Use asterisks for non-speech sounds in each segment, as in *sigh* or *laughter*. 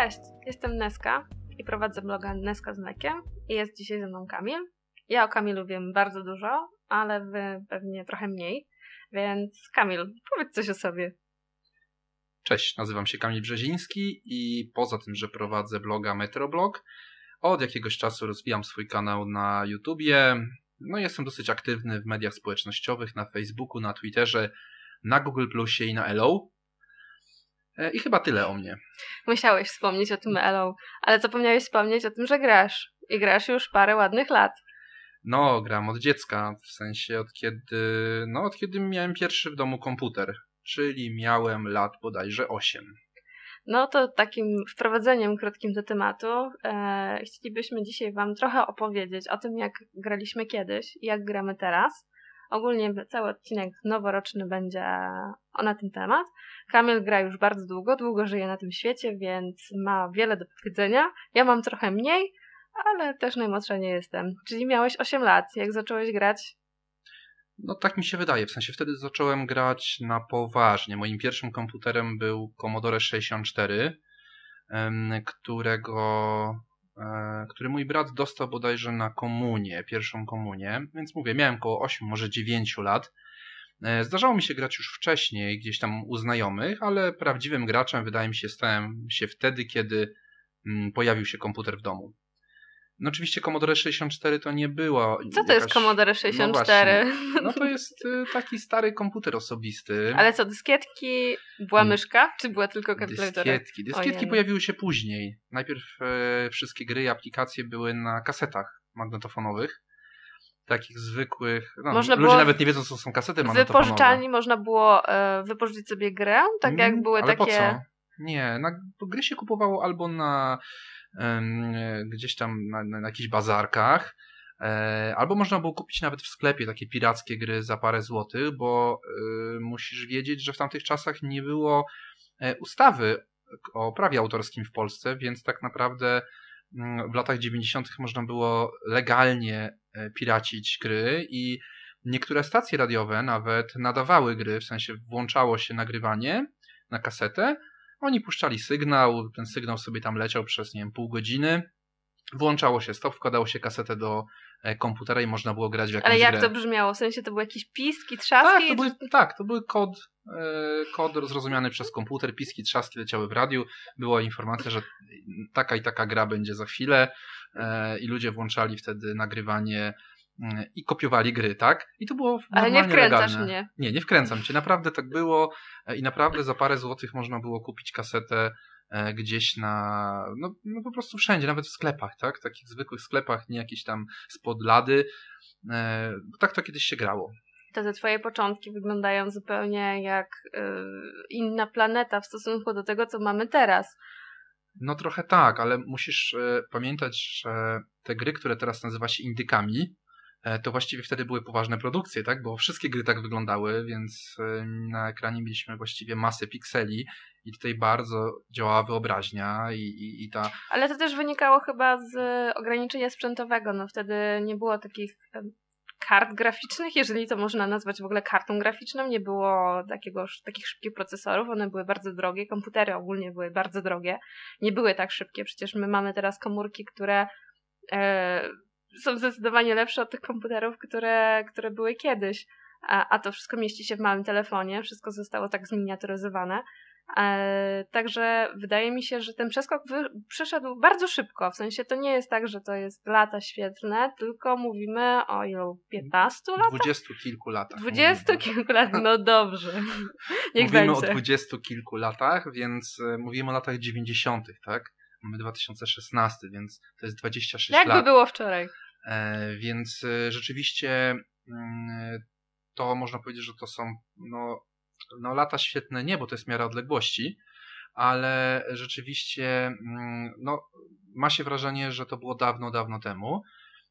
Cześć, jestem Neska i prowadzę bloga Neska z mlekiem i jest dzisiaj ze mną Kamil. Ja o Kamilu wiem bardzo dużo, ale wy pewnie trochę mniej, więc Kamil, powiedz coś o sobie. Cześć, nazywam się Kamil Brzeziński i poza tym, że prowadzę bloga Metroblog, od jakiegoś czasu rozwijam swój kanał na YouTubie. No jestem dosyć aktywny w mediach społecznościowych, na Facebooku, na Twitterze, na Google Plusie i na Hello. E, I chyba tyle o mnie. Musiałeś wspomnieć o tym Hello, ale zapomniałeś wspomnieć o tym, że grasz. I grasz już parę ładnych lat. No, gram od dziecka, w sensie od kiedy, no od kiedy miałem pierwszy w domu komputer, czyli miałem lat bodajże 8. No to takim wprowadzeniem krótkim do tematu e, chcielibyśmy dzisiaj Wam trochę opowiedzieć o tym, jak graliśmy kiedyś i jak gramy teraz. Ogólnie cały odcinek noworoczny będzie na ten temat. Kamil gra już bardzo długo, długo żyje na tym świecie, więc ma wiele do powiedzenia. Ja mam trochę mniej, ale też najmłodsza nie jestem. Czyli miałeś 8 lat, jak zacząłeś grać? No tak mi się wydaje, w sensie wtedy zacząłem grać na poważnie. Moim pierwszym komputerem był Commodore 64, którego który mój brat dostał bodajże na komunię, pierwszą komunię, więc mówię, miałem około 8, może 9 lat. E, zdarzało mi się grać już wcześniej, gdzieś tam u znajomych, ale prawdziwym graczem wydaje mi się stałem się wtedy, kiedy mm, pojawił się komputer w domu. No oczywiście Commodore 64 to nie było. Co to jakaś... jest Commodore 64? No, no, to jest y, taki stary komputer osobisty. Ale co, dyskietki, była mm. myszka, czy była tylko kalkulator? Dyskietki. Dyskietki pojawiły się później. Najpierw e, wszystkie gry i aplikacje były na kasetach magnetofonowych. Takich zwykłych. No, można ludzie było... nawet nie wiedzą, co są kasety magnetofonowe. W wypożyczalni można było e, wypożyczyć sobie grę, tak jak mm, były ale takie. Po co? Nie, na, gry się kupowało albo na gdzieś tam na, na jakichś bazarkach. E, albo można było kupić nawet w sklepie takie pirackie gry za parę złotych, bo y, musisz wiedzieć, że w tamtych czasach nie było e, ustawy o prawie autorskim w Polsce, więc tak naprawdę mm, w latach 90. można było legalnie e, piracić gry i niektóre stacje radiowe nawet nadawały gry, w sensie włączało się nagrywanie na kasetę, oni puszczali sygnał, ten sygnał sobie tam leciał przez, nie wiem, pół godziny. Włączało się stop, wkładało się kasetę do e, komputera i można było grać w jakąś Ale jak grę. to brzmiało? W sensie to były jakieś piski, trzaski? Tak, to były, tak, to był kod, e, kod zrozumiany przez komputer, piski, trzaski leciały w radiu. Była informacja, że taka i taka gra będzie za chwilę e, i ludzie włączali wtedy nagrywanie i kopiowali gry, tak? I to było Ale nie wkręcasz legalne. mnie. Nie, nie wkręcam cię. Naprawdę tak było e, i naprawdę za parę złotych można było kupić kasetę e, gdzieś na, no, no po prostu wszędzie, nawet w sklepach, tak? W takich zwykłych sklepach, nie jakieś tam spod lady. E, tak to kiedyś się grało. To te twoje początki wyglądają zupełnie jak inna planeta w stosunku do tego, co mamy teraz. No trochę tak, ale musisz pamiętać, że te gry, które teraz nazywa się indykami, to właściwie wtedy były poważne produkcje, tak? Bo wszystkie gry tak wyglądały, więc e, na ekranie mieliśmy właściwie masę pikseli i tutaj bardzo działała wyobraźnia i, i, i ta... Ale to też wynikało chyba z ograniczenia sprzętowego, no wtedy nie było takich kart graficznych, jeżeli to można nazwać w ogóle kartą graficzną, nie było takiego, takich szybkich procesorów, one były bardzo drogie, komputery ogólnie były bardzo drogie, nie były tak szybkie, przecież my mamy teraz komórki, które... E, są zdecydowanie lepsze od tych komputerów, które, które były kiedyś. A, a to wszystko mieści się w małym telefonie, wszystko zostało tak zminiaturyzowane. E, także wydaje mi się, że ten przeskok wy, przyszedł bardzo szybko. W sensie to nie jest tak, że to jest lata świetlne, tylko mówimy o ilu? 15 latach? Dwudziestu kilku latach. Dwudziestu kilku latach, no dobrze. *laughs* Niech mówimy będzie. o dwudziestu kilku latach, więc e, mówimy o latach dziewięćdziesiątych, tak? Mamy 2016, więc to jest 26 Jakby lat. Jakby było wczoraj. E, więc e, rzeczywiście mm, to można powiedzieć, że to są no, no lata świetne nie, bo to jest miara odległości, ale rzeczywiście mm, no, ma się wrażenie, że to było dawno, dawno temu.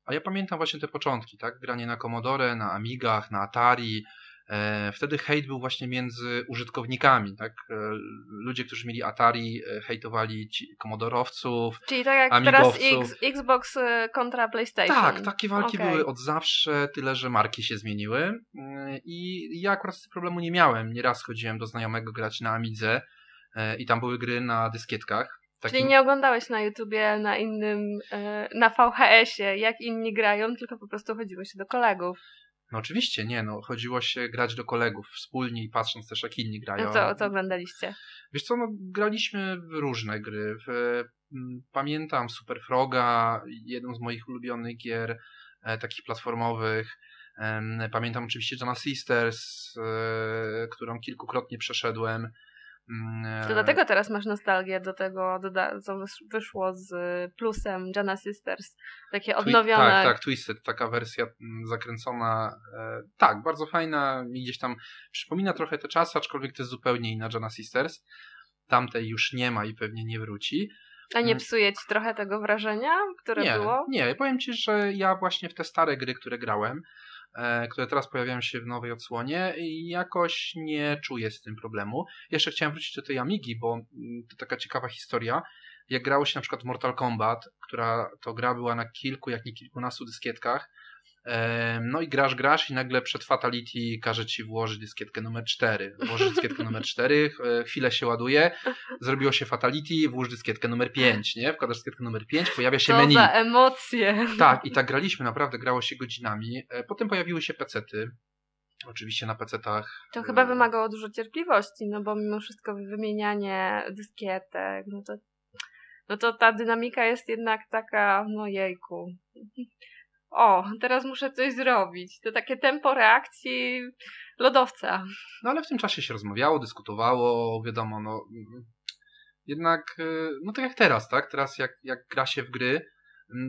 A ja pamiętam właśnie te początki, tak? Granie na Commodore, na Amigach, na Atari, wtedy hejt był właśnie między użytkownikami, tak? E, ludzie, którzy mieli Atari, e, hejtowali komodorowców, Czyli tak jak amigowców. teraz X, Xbox kontra PlayStation. Tak, takie walki okay. były od zawsze, tyle że marki się zmieniły. I ja akurat z tym problemu nie miałem. Nieraz chodziłem do znajomego grać na Amidze i tam były gry na dyskietkach. Takim... Czyli nie oglądałeś na YouTubie, na innym, e, na VHS-ie, jak inni grają, tylko po prostu chodziło się do kolegów. No oczywiście, nie, no chodziło się grać do kolegów wspólnie i patrząc też jak inni grają. No co, co oglądaliście? Wiesz co, no graliśmy w różne gry. W, mm, pamiętam Super Froga, jeden z moich ulubionych gier, e, takich platformowych. Pamiętam oczywiście Jana Sisters, e, którą kilkukrotnie przeszedłem. Mm, to dlatego teraz masz nostalgię do tego, co wyszło z plusem Jana Sisters. Takie odnowione. tak, tak, Twisted, taka wersja mm, zakręcona. E, tak, bardzo fajna. Mi gdzieś tam przypomina trochę te czasy, aczkolwiek to jest zupełnie inna Jana Sisters. Tamtej już nie ma i pewnie nie wróci. A nie mm. psuje ci trochę tego wrażenia, które nie, było? Nie, powiem ci, że ja właśnie w te stare gry, które grałem, E, które teraz pojawiają się w nowej odsłonie i jakoś nie czuję z tym problemu. Jeszcze chciałem wrócić do tej Amigi, bo mm, to taka ciekawa historia. Jak grało się na przykład Mortal Kombat, która to gra była na kilku, jak nie kilkunastu dyskietkach, no i grasz, grasz i nagle przed Fatality każe ci włożyć dyskietkę numer 4. Włożysz dyskietkę numer *laughs* 4, e, chwilę się ładuje, zrobiło się Fatality, włóż dyskietkę numer 5, nie? Wkładasz dyskietkę numer 5, pojawia się Co menu. za emocje. Tak, i tak graliśmy, naprawdę grało się godzinami. E, potem pojawiły się pecety. Oczywiście na pecetach. To chyba e, wymagało dużo cierpliwości, no bo mimo wszystko wymienianie dyskietek, no to, no to ta dynamika jest jednak taka, no jejku o, teraz muszę coś zrobić. To takie tempo reakcji lodowca. No ale w tym czasie się rozmawiało, dyskutowało, wiadomo, no jednak, y, no tak jak teraz, tak? Teraz jak, jak gra się w gry, Mm,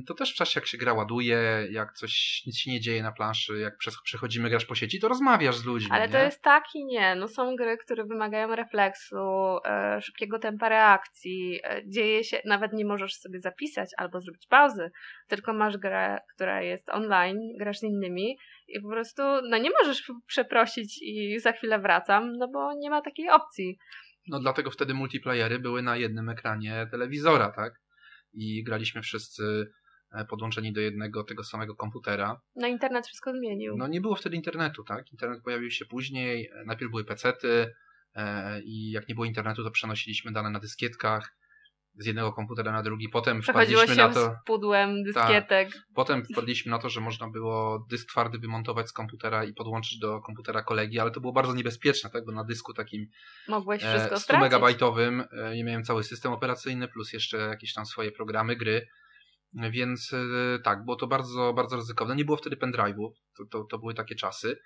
to też w czasie jak się gra ładuje, jak coś, nic się nie dzieje na planszy, jak przechodzimy, grasz po sieci, to rozmawiasz z ludźmi. Ale nie? to jest tak i nie. No są gry, które wymagają refleksu, e, szybkiego tempa reakcji, e, dzieje się, nawet nie możesz sobie zapisać albo zrobić pauzy, tylko masz grę, która jest online, grasz z innymi i po prostu, no nie możesz przeprosić i za chwilę wracam, no bo nie ma takiej opcji. No dlatego wtedy multiplayery były na jednym ekranie telewizora, tak? I graliśmy wszyscy e, podłączeni do jednego tego samego komputera. No internet wszystko zmienił. No nie było wtedy internetu, tak? Internet pojawił się później, e, najpierw były pecety e, i jak nie było internetu, to przenosiliśmy dane na dyskietkach z jednego komputera na drugi. Potem Przechodziło wpadliśmy na to. Z pudłem dyskietek. Ta, potem wpadliśmy na to, że można było dysk twardy wymontować z komputera i podłączyć do komputera kolegi, ale to było bardzo niebezpieczne, tak? Bo na dysku takim Mogłeś wszystko 100 megabajtowym nie miałem cały system operacyjny, plus jeszcze jakieś tam swoje programy, gry. Więc e, tak, było to bardzo, bardzo ryzykowne. Nie było wtedy pendrive'ów, to, to, to były takie czasy.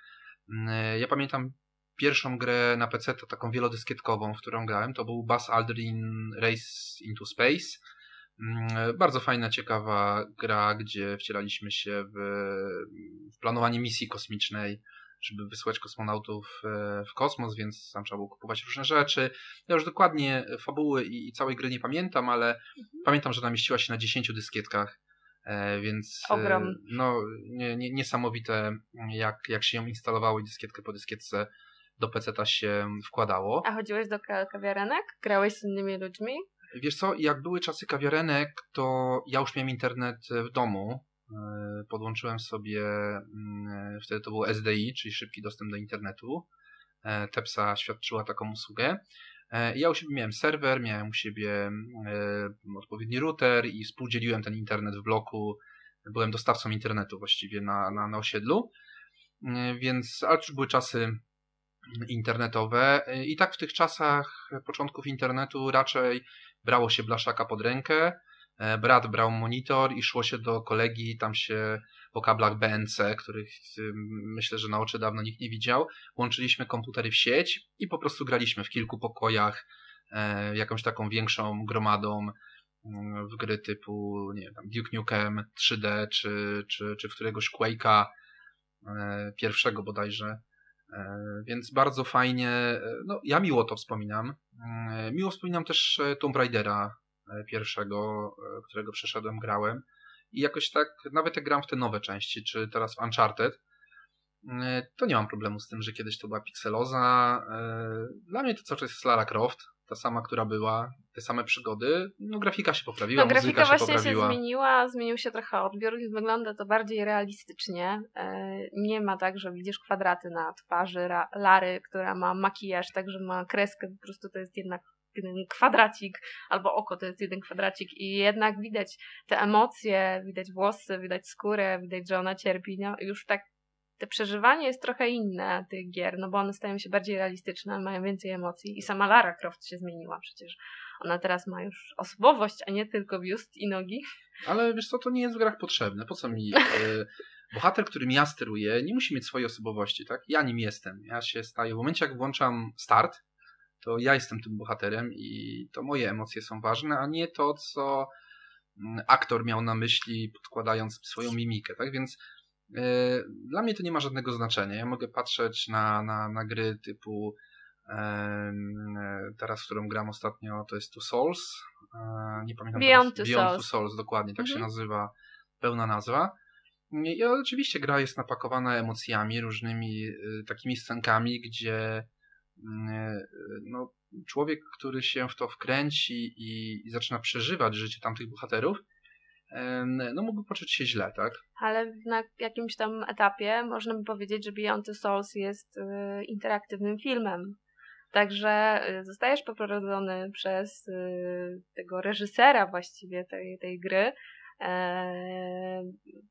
E, ja pamiętam pierwszą grę na PC, to taką wielodyskietkową, w którą grałem, to był Buzz Aldrin Race into Space. Mm, bardzo fajna, ciekawa gra, gdzie wcielaliśmy się w, w planowanie misji kosmicznej, żeby wysłać kosmonautów e, w kosmos, więc tam trzeba było kupować różne rzeczy. Ja już dokładnie fabuły i, i całej gry nie pamiętam, ale mhm. pamiętam, że namieściła się na 10 dyskietkach. E, więc e, Ogrom. no, nie, nie, niesamowite, jak, jak się ją instalowało i dyskietkę po dyskietce do PC-ta się wkładało. A chodziłeś do kawiarenek? Grałeś z innymi ludźmi? Wiesz co, jak były czasy kawiarenek, to ja już miałem internet w domu. E, podłączyłem sobie, mm, wtedy to był SDI, czyli szybki dostęp do internetu. E, Tepsa świadczyła taką usługę. E, ja u siebie miałem serwer, miałem u siebie odpowiedni router i współdzieliłem ten internet w bloku. Byłem dostawcą internetu właściwie na, na, na osiedlu. Więc, ale już były czasy internetowe. I tak w tych czasach początków internetu raczej brało się blaszaka pod rękę, e, brat brał monitor i szło się do kolegi, tam się po kablach BNC, których myślę, że na oczy dawno nikt nie widział, łączyliśmy komputery w sieć i po prostu graliśmy w kilku pokojach e, jakąś taką większą gromadą mm, w gry typu nie wiem, Duke Nukem 3D czy, czy, czy w któregoś Quake'a e, pierwszego bodajże więc bardzo fajnie, e, no ja miło to wspominam. E, miło wspominam też Tomb Raidera pierwszego, którego przeszedłem, grałem. I jakoś tak, nawet jak gram w te nowe części, czy teraz w Uncharted, to nie mam problemu z tym, że kiedyś to była pikseloza. Dla mnie to cały czas jest Lara Croft, ta sama, która była, te same przygody. No grafika się poprawiła, no, grafika się właśnie poprawiła. się zmieniła, zmienił się trochę odbiór i wygląda to bardziej realistycznie. E, nie ma tak, że widzisz kwadraty na twarzy Lary, która ma makijaż, także ma kreskę, po prostu to jest jednak jeden kwadracik, albo oko to jest jeden kwadracik i jednak widać te emocje, widać włosy, widać skórę, widać, że ona cierpi. No, już tak te przeżywanie jest trochę inne tych gier, no bo one stają się bardziej realistyczne, mają więcej emocji i sama Lara Croft się zmieniła przecież. Ona teraz ma już osobowość, a nie tylko biust i nogi. Ale wiesz co, to nie jest w grach potrzebne. Po co mi... E, bohater, którym ja steruję, nie musi mieć swojej osobowości, tak? Ja nim jestem. Ja się staję. W momencie, jak włączam start, to ja jestem tym bohaterem i to moje emocje są ważne, a nie to, co mm, aktor miał na myśli, podkładając swoją mimikę, tak? Więc dla mnie to nie ma żadnego znaczenia. Ja mogę patrzeć na, na, na gry typu yy, teraz, w którą gram ostatnio, to jest Two Souls. Yy, nie pamiętam. Beyond, teraz, Two, Beyond Souls. Two Souls, dokładnie, tak mhm. się nazywa pełna nazwa. I oczywiście gra jest napakowana emocjami, różnymi takimi scenkami, gdzie y, no, człowiek, który się w to wkręci i, i zaczyna przeżywać życie tamtych bohaterów, no mógłby poczuć się źle, tak? Ale na jakimś tam etapie można by powiedzieć, że Beyond the Souls jest y, interaktywnym filmem. Także y, zostajesz poprowadzony przez y, tego reżysera właściwie tej, tej gry, E,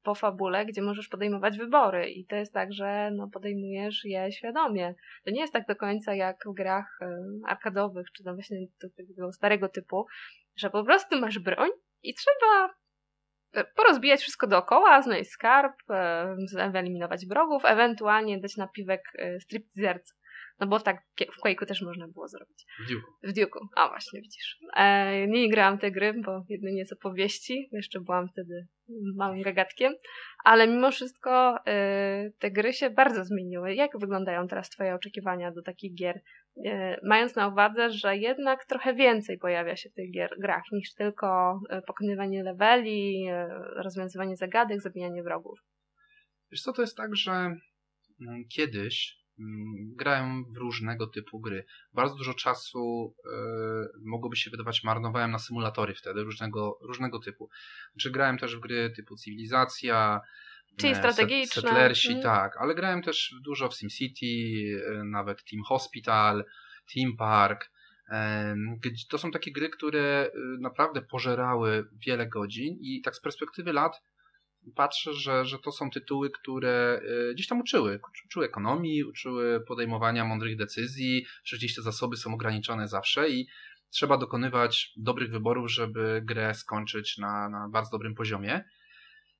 po fabule, gdzie możesz podejmować wybory i to jest tak, że no, podejmujesz je świadomie. To nie jest tak do końca jak w grach e, arkadowych, czy tam właśnie tego starego typu, że po prostu masz broń i trzeba porozbijać wszystko dookoła, znaleźć skarb, wyeliminować wrogów, ewentualnie dać napiwek stripteaserce. No bo tak w Quake'u też można było zrobić. W Duke'u. W Duke'u. A właśnie, widzisz. E, nie grałam te gry, bo jedynie z opowieści. Jeszcze byłam wtedy małym gagatkiem. Ale mimo wszystko e, te gry się bardzo zmieniły. Jak wyglądają teraz twoje oczekiwania do takich gier? E, mając na uwadze, że jednak trochę więcej pojawia się w tych gier, grach niż tylko e, pokonywanie leveli, e, rozwiązywanie zagadek, zabijanie wrogów. Wiesz co, to jest tak, że mm, kiedyś Mm, grałem w różnego typu gry. Bardzo dużo czasu y, mogłoby się wydawać marnowałem na symulatory wtedy różnego, różnego typu. Znaczy grałem też w gry typu Cywilizacja, Czyli strategiczne. Settlersi, mm. tak, ale grałem też dużo w SimCity, e, nawet Team Hospital, Team Park. To są takie gry, które naprawdę pożerały wiele godzin i tak z perspektywy lat patrzę, że, że to są tytuły, które e, gdzieś tam uczyły. Uczyły ekonomii, uczyły podejmowania mądrych decyzji. Oczywiście zasoby są ograniczone zawsze i trzeba dokonywać dobrych wyborów, żeby grę skończyć na, na bardzo dobrym poziomie.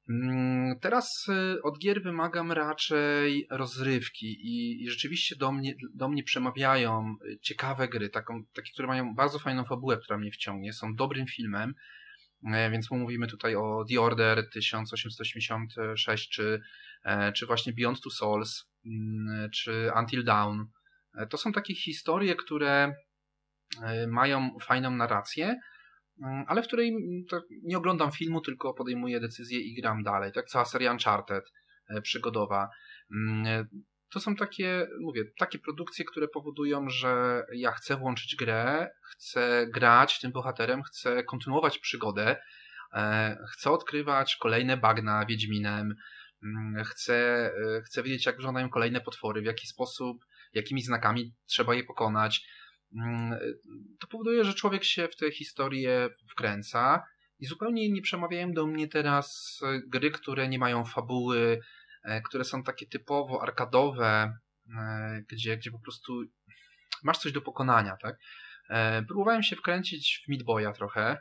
Mm, teraz e, od gier wymagam raczej rozrywki i, i, rzeczywiście do mnie, do mnie przemawiają ciekawe gry, taką, takie, które mają bardzo fajną fabułę, która mnie wciągnie, są dobrym filmem, E, więc mówimy tutaj o The Order 1886, czy, e, czy właśnie Beyond Two Souls, mm, czy Until Dawn. E, to są takie historie, które mają fajną narrację, ale w której nie oglądam filmu, tylko podejmuję decyzję i gram dalej. Tak cała seria Uncharted przygodowa. Mm, to są takie, mówię, takie produkcje, które powodują, że ja chcę włączyć grę, chcę grać tym bohaterem, chcę kontynuować przygodę, e, chcę odkrywać kolejne bagna Wiedźminem, mm, chcę, e, chcę wiedzieć, jak wyglądają kolejne potwory, w jaki sposób, jakimi znakami trzeba je pokonać. Mm, to powoduje, że człowiek się w tę historię wkręca i zupełnie nie przemawiają do mnie teraz gry, które nie mają fabuły, E, które są takie typowo arkadowe, e, gdzie, gdzie po prostu masz coś do pokonania, tak? E, próbowałem się wkręcić w Midboya trochę,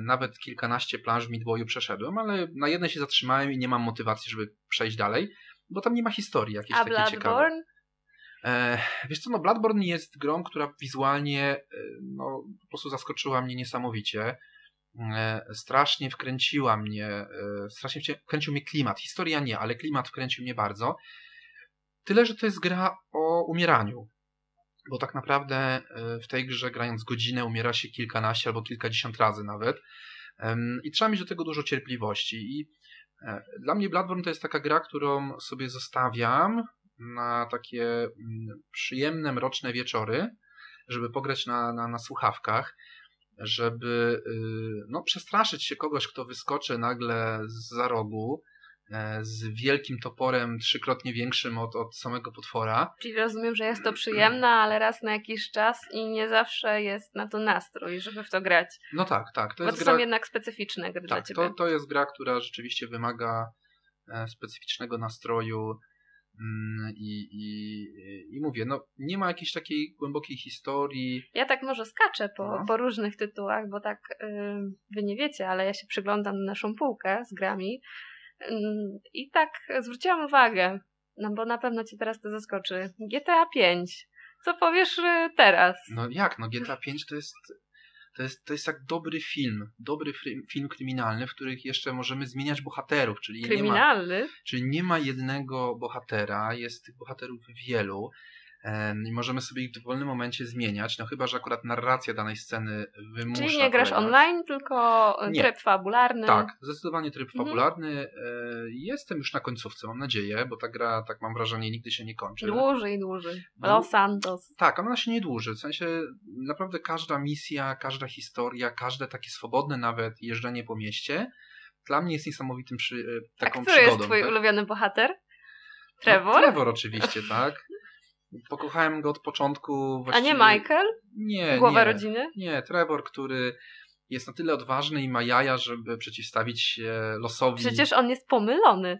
nawet kilkanaście planż w Midboyu przeszedłem, ale na jednej się zatrzymałem i nie mam motywacji, żeby przejść dalej, bo tam nie ma historii jakiejś A takiej Bloodborne? ciekawej. Wiesz co, no Bloodborne jest grą, która wizualnie no, po prostu zaskoczyła mnie niesamowicie. E, strasznie wkręciła mnie, e, strasznie wkręcił mnie klimat. Historia nie, ale klimat wkręcił mnie bardzo. Tyle, że to jest gra o umieraniu. Bo tak naprawdę e, w tej grze grając godzinę umiera się kilkanaście albo kilkadziesiąt razy nawet. I trzeba mieć do tego dużo cierpliwości. I dla mnie Bloodborne to jest taka gra, którą sobie zostawiam na takie mm, przyjemne, mroczne wieczory, żeby pograć na, na, na słuchawkach żeby y, no, przestraszyć się kogoś, kto wyskoczy nagle z za rogu, e, z wielkim toporem trzykrotnie większym od, od samego potwora. Czyli rozumiem, że jest to przyjemne, ale raz na jakiś czas i nie zawsze jest na to nastrój, żeby w to grać. No tak, tak. To Bo to gra... są jednak specyficzne gry tak, dla ciebie. To, to jest gra, która rzeczywiście wymaga e, specyficznego nastroju i, i, i mówię, no nie ma jakiejś takiej głębokiej historii. Ja tak może skaczę po, No. po różnych tytułach, bo tak y, wy nie wiecie, ale ja się przyglądam na naszą półkę z grami Ym, i tak zwróciłam uwagę, no bo na pewno cię teraz to zaskoczy. GTA 5. Co powiesz y, teraz? No jak, no GTA 5 to jest to jest, to jest jak dobry film, dobry film kryminalny, w których jeszcze możemy zmieniać bohaterów, czyli nie ma, Kryminalny? czyli nie ma jednego bohatera, jest tych bohaterów wielu i możemy sobie ich w dowolnym momencie zmieniać, no chyba, że akurat narracja danej sceny wymusza Czyli nie grasz kolejność. online, tylko y, Nie. tryb fabularny. Tak, zdecydowanie tryb Mhm. fabularny. E, Jestem już na końcówce, mam nadzieję, bo ta gra, tak mam wrażenie, nigdy się nie kończy. Dłużej, dłużej. Dłu- Los Santos. Tak, ona się nie dłuży. W sensie naprawdę każda misja, każda historia, każde takie swobodne nawet jeżdżenie po mieście dla mnie jest niesamowitym przy, e, A taką który przygodą. jest twój tak? ulubiony bohater? No, Trevor? Trevor oczywiście, tak. Pokochałem go od początku A właściwie... nie Michael? Nie, Głowa nie. rodziny? Nie, Trevor, który jest na tyle odważny i ma jaja, żeby przeciwstawić się losowi. Przecież on jest pomylony.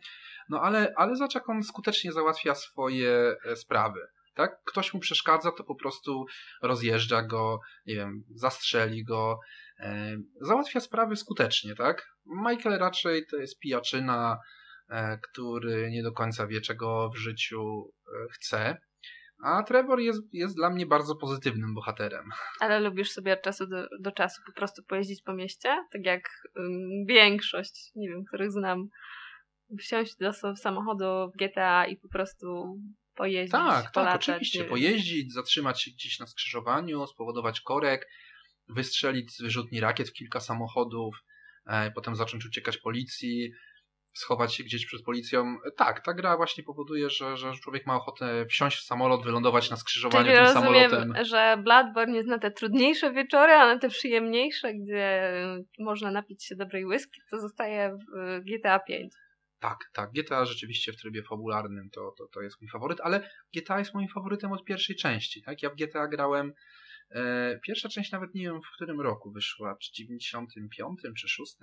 No ale, ale zobacz, jak on skutecznie załatwia swoje e, sprawy. Tak? Ktoś mu przeszkadza, to po prostu rozjeżdża go, nie wiem, zastrzeli go, e, załatwia sprawy skutecznie, tak? Michael raczej to jest pijaczyna, e, który nie do końca wie, czego w życiu e, chce. A Trevor jest, jest dla mnie bardzo pozytywnym bohaterem. Ale lubisz sobie od czasu do, do czasu po prostu pojeździć po mieście? Tak jak ym, większość, nie wiem, których znam. Wsiąść do samochodu w GTA i po prostu pojeździć, Tak, tak, polatać, oczywiście. nie wiem. Pojeździć, zatrzymać się gdzieś na skrzyżowaniu, spowodować korek, wystrzelić z wyrzutni rakiet w kilka samochodów, e, potem zacząć uciekać policji, schować się gdzieś przed policją. Tak, ta gra właśnie powoduje, że, że człowiek ma ochotę wsiąść w samolot, wylądować na skrzyżowaniu Czyli tym rozumiem, samolotem. że Bloodborne jest na te trudniejsze wieczory, a na te przyjemniejsze, gdzie można napić się dobrej whisky, to zostaje w y, GTA 5. Tak, tak. GTA rzeczywiście w trybie fabularnym to, to, to jest mój faworyt, ale GTA jest moim faworytem od pierwszej części. Tak? Ja w GTA grałem. E, pierwsza część nawet nie wiem w którym roku wyszła, czy 95 czy 6.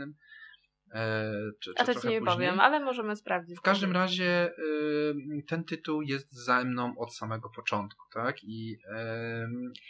E, czy, A czy to ci nie później. powiem, ale możemy sprawdzić. W każdym razie y, ten tytuł jest za mną od samego początku, tak? I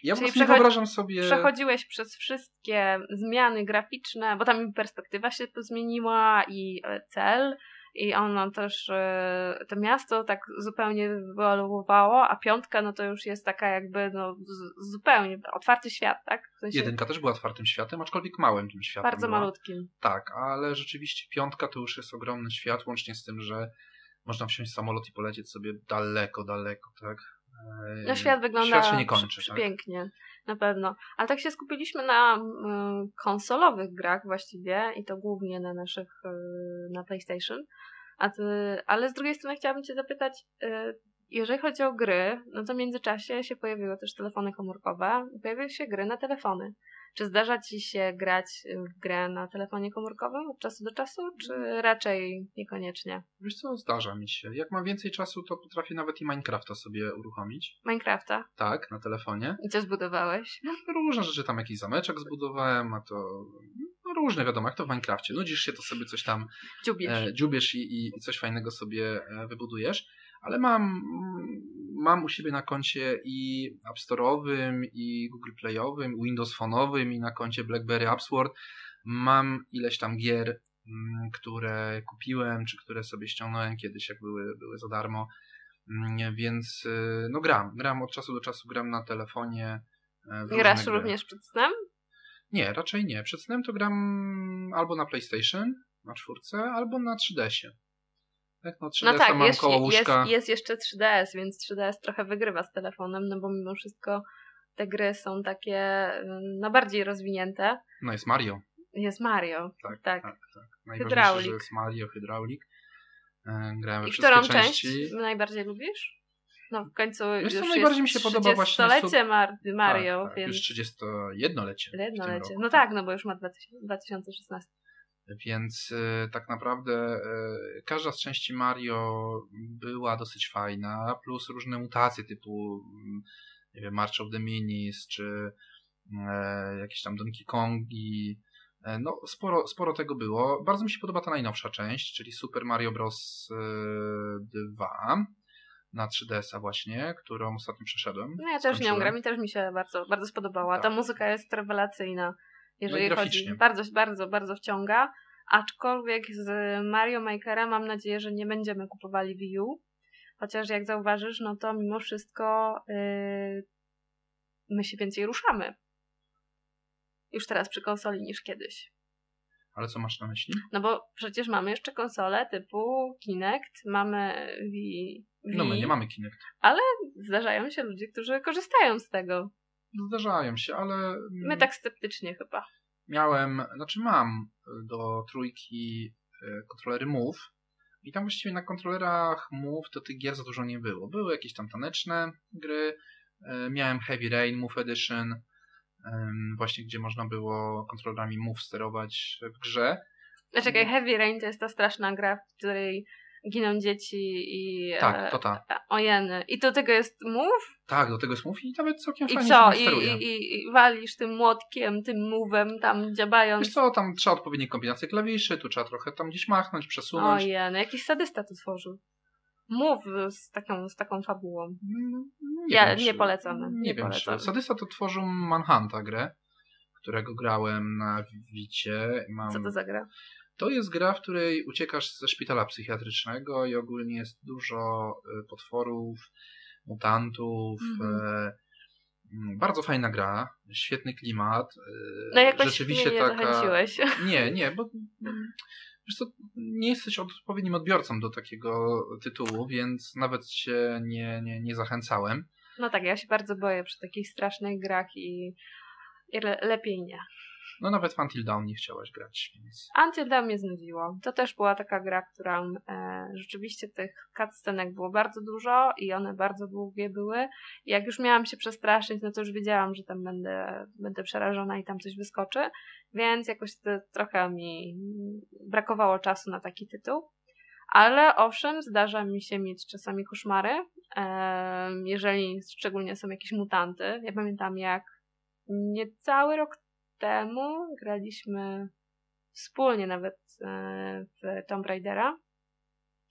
ja po Czyli prostu nie wyobrażam sobie. Przechodziłeś przez wszystkie zmiany graficzne, bo tam perspektywa się zmieniła i e, cel i ono też, e, to miasto tak zupełnie wyewoluowało, a piątka no to już jest taka jakby no z, zupełnie otwarty świat, tak? W sensie Jedynka też była otwartym światem, aczkolwiek małym tym światem. bardzo była. malutkim. Tak, ale rzeczywiście piątka to już jest ogromny świat, łącznie z tym, że można wsiąść w samolot i polecieć sobie daleko, daleko, tak? No świat wygląda Świat się nie przy- kończy. tak? przepięknie, na pewno. Ale tak się skupiliśmy na mm, konsolowych grach właściwie i to głównie na naszych, y, na PlayStation. A ty, ale z drugiej strony chciałabym Cię zapytać, y, jeżeli chodzi o gry, no to w międzyczasie się pojawiły też telefony komórkowe, pojawiły się gry na telefony. Czy zdarza Ci się grać w grę na telefonie komórkowym od czasu do czasu, czy raczej niekoniecznie? Wiesz co, zdarza mi się. Jak mam więcej czasu, to potrafię nawet i Minecrafta sobie uruchomić. Minecrafta? Tak, na telefonie. I co zbudowałeś? No, różne rzeczy, tam jakiś zameczek zbudowałem, a to no, różne, wiadomo, jak to w Minecrafcie. Nudzisz się, to sobie coś tam Dziubiesz. e, dziubiesz i, i coś fajnego sobie e, wybudujesz. Ale mam, mam u siebie na koncie i App Store'owym, i Google Play'owym, Windows Phone'owym, i na koncie BlackBerry AppSword. Mam ileś tam gier, mm, które kupiłem, czy które sobie ściągnąłem kiedyś, jak były, były za darmo. Mm, Więc y, no gram, gram od czasu do czasu, gram na telefonie. e, Grasz gry. również przed snem? Nie, raczej nie. Przed snem to gram albo na PlayStation, na czwórce, albo na 3DS-ie. Tak, no 3DS No tak, mam jest, koło łóżka. jest, jest jeszcze 3DS, więc 3DS trochę wygrywa z telefonem, no bo mimo wszystko te gry są takie ym, no bardziej rozwinięte. No jest Mario. Jest Mario, Tak, tak. tak, tak. Najważniejsze, Hydraulic. że jest Mario, Hydraulic. E, Grałem I którą część najbardziej lubisz? No w końcu Wiesz co, już najbardziej jest mi się podoba właśnie stolecie Mar- Mario, tak, tak, więc Już 31-lecie. w tym jednolecie. roku. No tak, no bo już ma 2000 2016. Więc y, tak naprawdę y, każda z części Mario była dosyć fajna, plus różne mutacje typu mm, nie wiem, March of the Minis, czy e, jakieś tam Donkey Kongi. E, no, sporo, sporo tego było. Bardzo mi się podoba ta najnowsza część, czyli Super Mario Bros. 2 na 3DS-a właśnie, którą ostatnio przeszedłem. No ja też nie gram i też mi się bardzo, bardzo spodobała. Tak. Ta muzyka jest rewelacyjna, jeżeli no chodzi. Bardzo, bardzo, bardzo wciąga. Aczkolwiek z Mario Makera mam nadzieję, że nie będziemy kupowali Wii U. Chociaż jak zauważysz, no to mimo wszystko yy, my się więcej ruszamy. Już teraz przy konsoli niż kiedyś. Ale co masz na myśli? No bo przecież mamy jeszcze konsole typu Kinect, mamy Wii, Wii. No my nie mamy Kinect. Ale zdarzają się ludzie, którzy korzystają z tego. Zdarzają się, ale... My tak sceptycznie chyba. Miałem, znaczy mam do trójki e, kontrolery Move i tam właściwie na kontrolerach Move to tych gier za dużo nie było. Były jakieś tam taneczne gry, e, miałem Heavy Rain Move Edition, właśnie gdzie można było kontrolerami Move sterować w grze. Czekaj, Heavy Rain to jest ta straszna gra, w której giną dzieci i... Tak, e, to ta. Ojeny. I do tego jest move? Tak, do tego jest move i nawet całkiem I fajnie co? się I, i, I walisz tym młotkiem, tym move'em tam dziabając. Wiesz co, tam trzeba odpowiednie kombinacje klawiszy, tu trzeba trochę tam gdzieś machnąć, przesunąć. Ojeny, jakiś sadysta to tworzył. Move z taką, z taką fabułą. Mm, nie ja wiem, nie polecamy. Nie, nie wiem, polecamy. czy Sadysta to tworzył Manhunta grę, którego grałem na Wicie. Mam... Co to za gra? To jest gra, w której uciekasz ze szpitala psychiatrycznego i ogólnie jest dużo y, potworów, mutantów. Mhm. Mm, bardzo fajna gra, świetny klimat. Y, no jakoś Rzeczywiście mnie nie taka... zachęciłeś. *laughs* Nie, nie, bo wiesz co, nie jesteś odpowiednim odbiorcą do takiego tytułu, więc nawet się nie, nie, nie zachęcałem. No tak, ja się bardzo boję przy takich strasznych grach i, i le lepiej nie. No nawet w Until Dawn nie chciałaś grać, więc... Until Dawn mnie znudziło. To też była taka gra, która e, rzeczywiście tych cutscenek było bardzo dużo i one bardzo długie były. I jak już miałam się przestraszyć, no to już wiedziałam, że tam będę, będę przerażona i tam coś wyskoczy. Więc jakoś trochę mi brakowało czasu na taki tytuł. Ale owszem, zdarza mi się mieć czasami koszmary, e, jeżeli szczególnie są jakieś mutanty. Ja pamiętam jak niecały rok temu graliśmy wspólnie nawet e, w Tomb Raidera.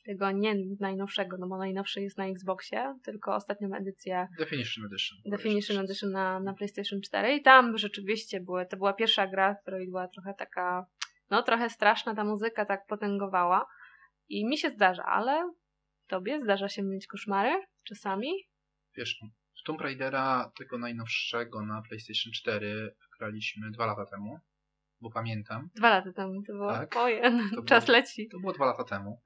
Tego nie najnowszego, no bo najnowszy jest na Xboxie, tylko ostatnią edycję. Definition Edition. Definition Edition na, na PlayStation 4. I tam rzeczywiście były, to była pierwsza gra, w której była trochę taka, no trochę straszna, ta muzyka tak potęgowała. I mi się zdarza, ale tobie zdarza się mieć koszmary czasami? Wiesz, w Tomb Raidera tego najnowszego na PlayStation 4 graliśmy dwa lata temu, bo pamiętam. Dwa lata temu, to było tak, ojen, to *laughs* czas było, leci. To było dwa lata temu.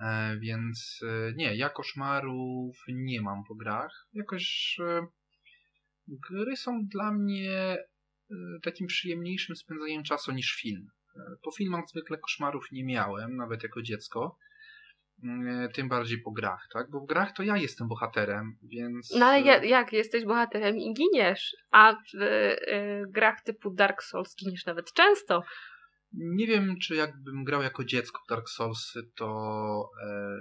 E, więc e, nie, ja koszmarów nie mam po grach. Jakoś e, gry są dla mnie e, takim przyjemniejszym spędzeniem czasu niż film. E, po filmach zwykle koszmarów nie miałem, nawet jako dziecko. Mm, tym bardziej po grach, tak? Bo w grach to ja jestem bohaterem, więc... No ale jak, jak jesteś bohaterem i giniesz, a w y, grach typu Dark Souls giniesz nawet często. Nie wiem, czy jakbym grał jako dziecko w Dark Soulsy, to e,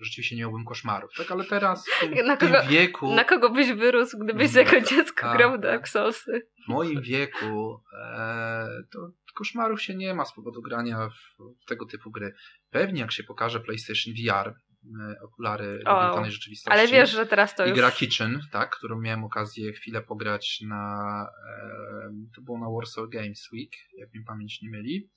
rzeczywiście nie miałbym koszmarów, tak? Ale teraz w *laughs* tym, na kogo, tym wieku... Na kogo byś wyrósł, gdybyś jako dziecko a, grał w Dark Soulsy? W moim wieku e, to koszmarów się nie ma z powodu grania w, tego typu gry. Pewnie jak się pokaże PlayStation VR, e, okulary augmentowanej rzeczywistości. Ale wiesz, że teraz to I już... gra Kitchen, tak, którą miałem okazję chwilę pograć na to było na Warsaw Games Week, jak mi pamięć nie myli.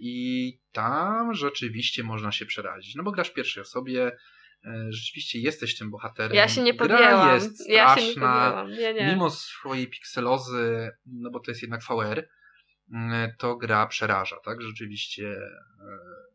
I tam rzeczywiście można się przerazić. No bo grasz w pierwszej osobie, e, rzeczywiście jesteś tym bohaterem. Ja się nie podjęłam. Gra jest straszna, ja się nie podjęłam. Nie, nie. mimo swojej pikselozy, no bo to jest jednak VR, to gra przeraża, tak? Rzeczywiście. E,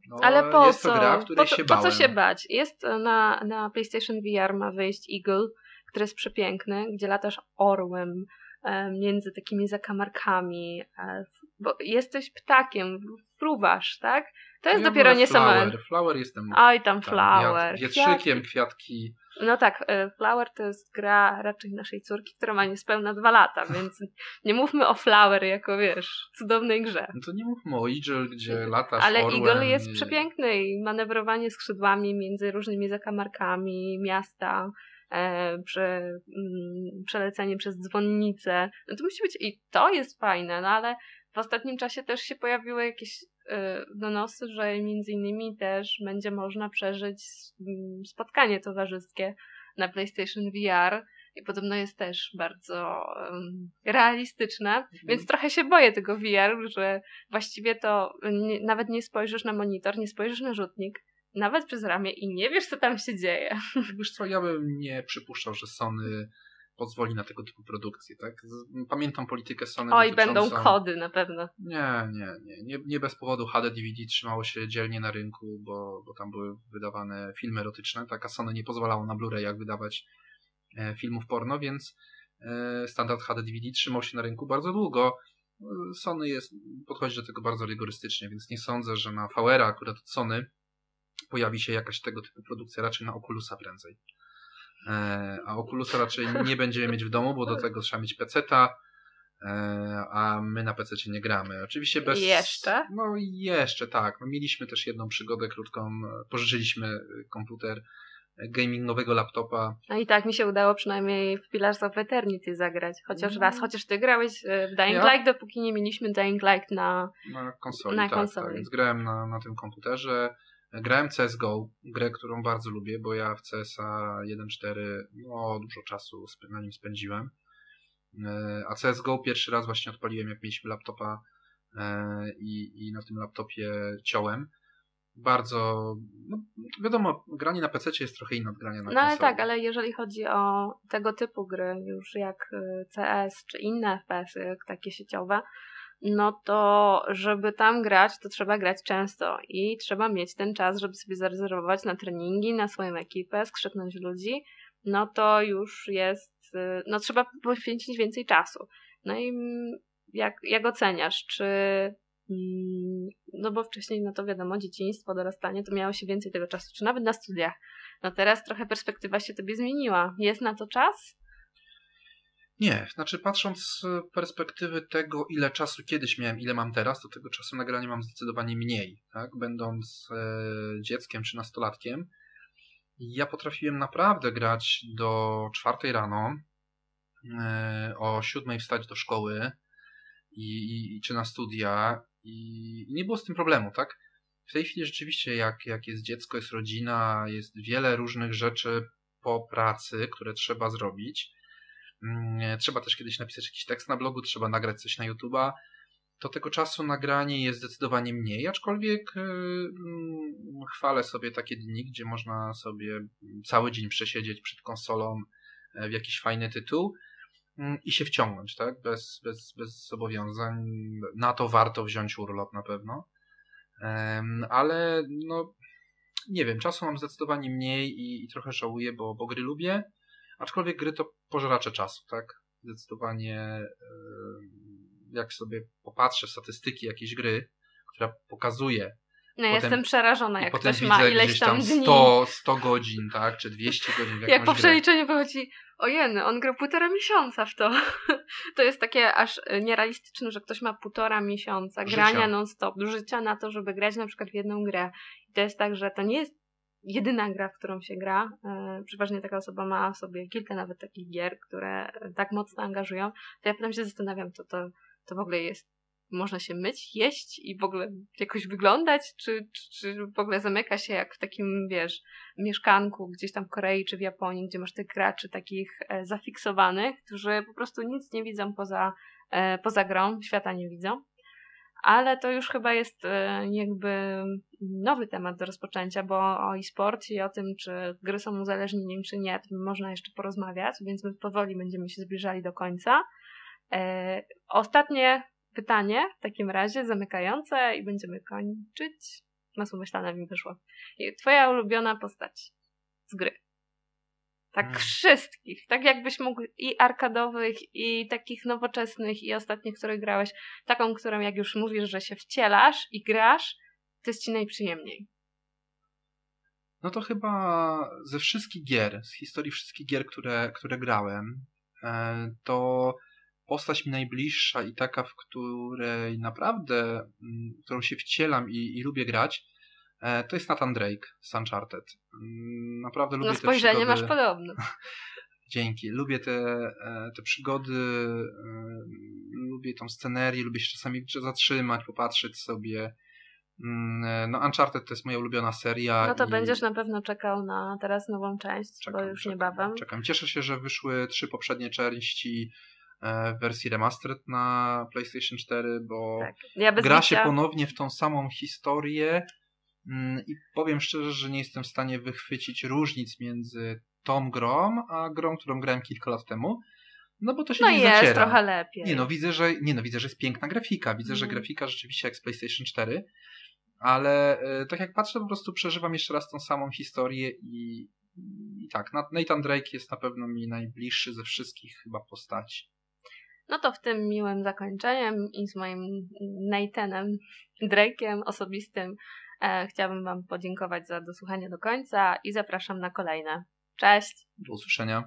no, Ale po jest co? to gra, której po, się bałem. Po co się bać? Jest na, na PlayStation VR ma wyjść Eagle, który jest przepiękny, gdzie latasz orłem e, między takimi zakamarkami, e, bo jesteś ptakiem, fruwasz, tak? To jest ja dopiero niesamowite. Flower, flower jestem. Oj, tam flower. Wietrzykiem, kwiatki. No tak, e, Flower to jest gra raczej naszej córki, która ma niespełna dwa lata, *laughs* więc nie mówmy o Flower jako, wiesz, cudownej grze. No to nie mówmy o Eagle, gdzie latasz Ale Eagle jest i... przepiękny i manewrowanie skrzydłami między różnymi zakamarkami miasta, e, prze, mm, przelecenie przez dzwonnicę. No to musi być i to jest fajne, no ale w ostatnim czasie też się pojawiły jakieś donosy, że między innymi też będzie można przeżyć mm, spotkanie towarzyskie na PlayStation VR i podobno jest też bardzo um, realistyczne, więc trochę się boję tego VR, że właściwie to nie, nawet nie spojrzysz na monitor, nie spojrzysz na rzutnik, nawet przez ramię i nie wiesz, co tam się dzieje. Wiesz co, ja bym nie przypuszczał, że Sony pozwoli na tego typu produkcje, tak? Pamiętam politykę Sony Oj, dotyczącą... będą kody na pewno. Nie, nie, nie, nie. Nie bez powodu HD DVD trzymało się dzielnie na rynku, bo, bo tam były wydawane filmy erotyczne, tak? A Sony nie pozwalało na Blu-rayach wydawać e, filmów porno, więc e, standard HD DVD trzymał się na rynku bardzo długo. Sony jest, podchodzi do tego bardzo rygorystycznie, więc nie sądzę, że na VR akurat od Sony pojawi się jakaś tego typu produkcja, raczej na Oculusa prędzej. E, a Oculusa raczej nie będziemy mieć w domu, bo do tego trzeba mieć peceta, e, a my na PC nie gramy. Oczywiście bez... Jeszcze? No jeszcze, tak. No, mieliśmy też jedną przygodę krótką, pożyczyliśmy e, komputer e, gamingowego laptopa. No i tak mi się udało przynajmniej w Pillars of Eternity zagrać. Chociaż No. raz, chociaż ty grałeś e, w Dying Ja? Light, dopóki nie mieliśmy Dying Light na... Na konsoli, Na tak, konsoli. tak. Więc grałem na, na tym komputerze. Grałem CSGO, grę, którą bardzo lubię, bo ja w CSa 1.4 no, dużo czasu na nim spędziłem. E, A CSGO pierwszy raz właśnie odpaliłem, jak mieliśmy laptopa e, i, i na tym laptopie ciąłem. Bardzo, no, wiadomo, granie na PC jest trochę inne od grania na No ale tak, ale jeżeli chodzi o tego typu gry, już jak y, CS czy inne FPS-y, takie sieciowe, no to żeby tam grać, to trzeba grać często i trzeba mieć ten czas, żeby sobie zarezerwować na treningi, na swoją ekipę, skrzepnąć ludzi, no to już jest, y, no trzeba poświęcić więcej czasu. No i jak, jak oceniasz, czy mm, no bo wcześniej, no to wiadomo, dzieciństwo, dorastanie, to miało się więcej tego czasu, czy nawet na studiach. No teraz trochę perspektywa się tobie zmieniła. Jest na to czas? Nie, znaczy patrząc z perspektywy tego, ile czasu kiedyś miałem, ile mam teraz, to tego czasu na granie mam zdecydowanie mniej. Tak? Będąc e, dzieckiem czy nastolatkiem, ja potrafiłem naprawdę grać do czwartej rano, e, o siódmej wstać do szkoły i, i czy na studia i, i nie było z tym problemu, tak? W tej chwili rzeczywiście, jak, jak jest dziecko, jest rodzina, jest wiele różnych rzeczy po pracy, które trzeba zrobić. Mm, Trzeba też kiedyś napisać jakiś tekst na blogu, trzeba nagrać coś na YouTube'a. To tego czasu na granie jest zdecydowanie mniej, aczkolwiek yy, mm, chwalę sobie takie dni, gdzie można sobie cały dzień przesiedzieć przed konsolą e, w jakiś fajny tytuł mm, i się wciągnąć, tak? Bez, bez, bez zobowiązań. Na to warto wziąć urlop na pewno. Ale no, nie wiem, czasu mam zdecydowanie mniej i, i trochę żałuję, bo, bo gry lubię, aczkolwiek gry to pożeracze czasu, tak? Zdecydowanie em, jak sobie popatrzę w statystyki jakiejś gry, która pokazuje No Potem- jestem przerażona, jak potem ktoś widzę ma ileś tam tam dni. 100, 100 godzin, tak? Czy 200 godzin w Jak po przeliczeniu wychodzi, ojeny, on grał półtora miesiąca w to. *laughs* To jest takie aż y, nierealistyczne, że ktoś ma półtora miesiąca grania non-stop, życia na to, żeby grać na przykład w jedną grę. I to jest tak, że to nie jest jedyna gra, w którą się gra. E, Przeważnie taka osoba ma sobie kilka nawet takich gier, które tak mocno angażują. To ja potem się zastanawiam, to, to, to w ogóle jest można się myć, jeść i w ogóle jakoś wyglądać, czy, czy, czy w ogóle zamyka się jak w takim, wiesz, mieszkanku gdzieś tam w Korei czy w Japonii, gdzie masz tych graczy takich e, zafiksowanych, którzy po prostu nic nie widzą poza, e, poza grą, świata nie widzą. Ale to już chyba jest e, jakby nowy temat do rozpoczęcia, bo o e-sporcie i o tym, czy gry są uzależnieniem, czy nie, to można jeszcze porozmawiać, więc my powoli będziemy się zbliżali do końca. E, ostatnie pytanie w takim razie, zamykające i będziemy kończyć. Masło myślane mi wyszło. Twoja ulubiona postać z gry. Tak Mm. wszystkich. Tak jakbyś mógł i arkadowych, i takich nowoczesnych, i ostatnich, których grałeś. Taką, którą jak już mówisz, że się wcielasz i grasz, to jest ci najprzyjemniej. No to chyba ze wszystkich gier, z historii wszystkich gier, które, które grałem, e, to postać mi najbliższa i taka, w której naprawdę, mm, którą się wcielam i, i lubię grać, to jest Nathan Drake z Uncharted. Mm, naprawdę lubię no, spojrzenie te przygody. masz podobne. *laughs* Dzięki. Lubię te, e, te przygody, lubię tą scenerię, lubię się czasami zatrzymać, popatrzeć sobie. Mm, no Uncharted to jest moja ulubiona seria. No to i... będziesz na pewno czekał na teraz nową część, czekam, bo już czekam, niebawem. Czekam. Cieszę się, że wyszły trzy poprzednie części e, w wersji remastered na PlayStation 4, bo tak. ja gra się ponownie w tą samą historię i powiem szczerze, że nie jestem w stanie wychwycić różnic między tą grą, a grą, którą grałem kilka lat temu. No bo to się no nie jest zaciera. trochę lepiej. Nie no, widzę, że nie no, widzę, że jest piękna grafika. Widzę, mm. że grafika rzeczywiście jak z PlayStation 4 ale e, tak jak patrzę, po prostu przeżywam jeszcze raz tą samą historię i, i tak, Nathan Drake jest na pewno mi najbliższy ze wszystkich chyba postaci. No to w tym miłym zakończeniem i z moim Nathanem Drake'em osobistym chciałabym Wam podziękować za dosłuchanie do końca i zapraszam na kolejne. Cześć! Do usłyszenia.